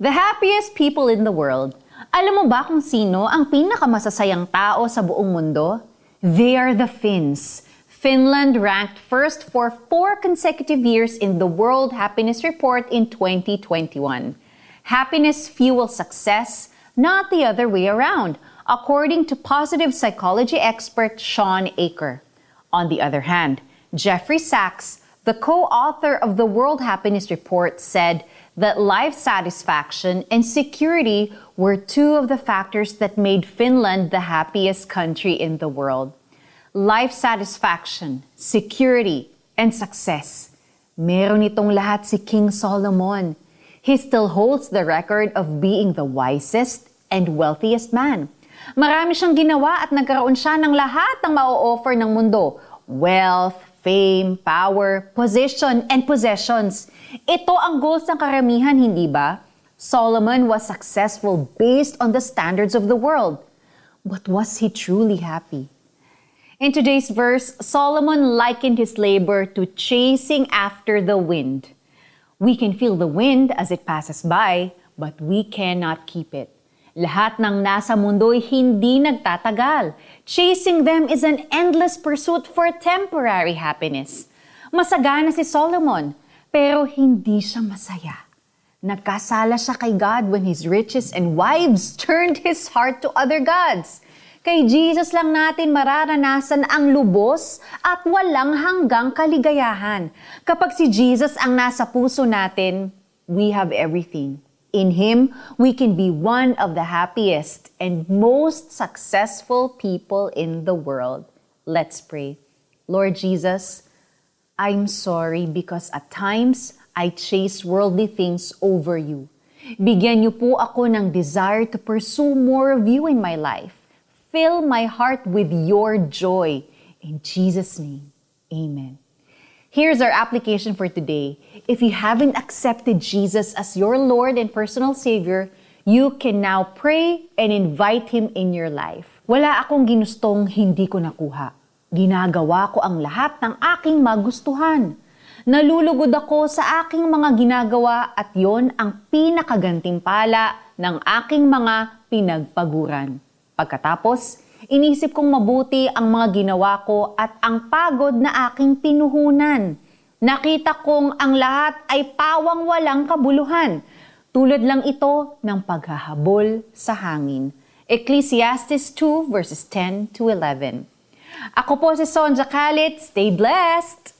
The happiest people in the world. Alam mo ba kung sino ang pinakamasasayang tao sa buong mundo? They are the Finns. Finland ranked first for four consecutive years in the World Happiness Report in 2021. Happiness fuels success, not the other way around, according to positive psychology expert Sean Aker. On the other hand, Jeffrey Sachs, the co author of the World Happiness Report, said that life satisfaction and security were two of the factors that made Finland the happiest country in the world. Life satisfaction, security, and success. Meron itong lahat si King Solomon. He still holds the record of being the wisest and wealthiest man. Marami siyang ginawa at nagkaroon siya ng lahat ng ma-offer ng mundo. Wealth, fame, power, position, and possessions. Ito ang goals ng karamihan, hindi ba? Solomon was successful based on the standards of the world. But was he truly happy? In today's verse, Solomon likened his labor to chasing after the wind. We can feel the wind as it passes by, but we cannot keep it. Lahat ng nasa mundo'y hindi nagtatagal. Chasing them is an endless pursuit for temporary happiness. Masagana si Solomon, pero hindi siya masaya. Nagkasala siya kay God when his riches and wives turned his heart to other gods. Kay Jesus lang natin mararanasan ang lubos at walang hanggang kaligayahan. Kapag si Jesus ang nasa puso natin, we have everything. In Him, we can be one of the happiest and most successful people in the world. Let's pray. Lord Jesus, I'm sorry because at times I chase worldly things over you. Bigyan niyo po ako ng desire to pursue more of you in my life. Fill my heart with your joy. In Jesus' name, amen. Here's our application for today. If you haven't accepted Jesus as your Lord and personal Savior, you can now pray and invite Him in your life. Wala akong ginustong hindi ko nakuha. Ginagawa ko ang lahat ng aking magustuhan. Nalulugod ako sa aking mga ginagawa at yon ang pinakagantimpala ng aking mga pinagpaguran. Pagkatapos, Inisip kong mabuti ang mga ginawa ko at ang pagod na aking pinuhunan. Nakita kong ang lahat ay pawang walang kabuluhan. Tulad lang ito ng paghahabol sa hangin. Ecclesiastes 2 verses 10 to 11. Ako po si Sonja Kalit. Stay blessed!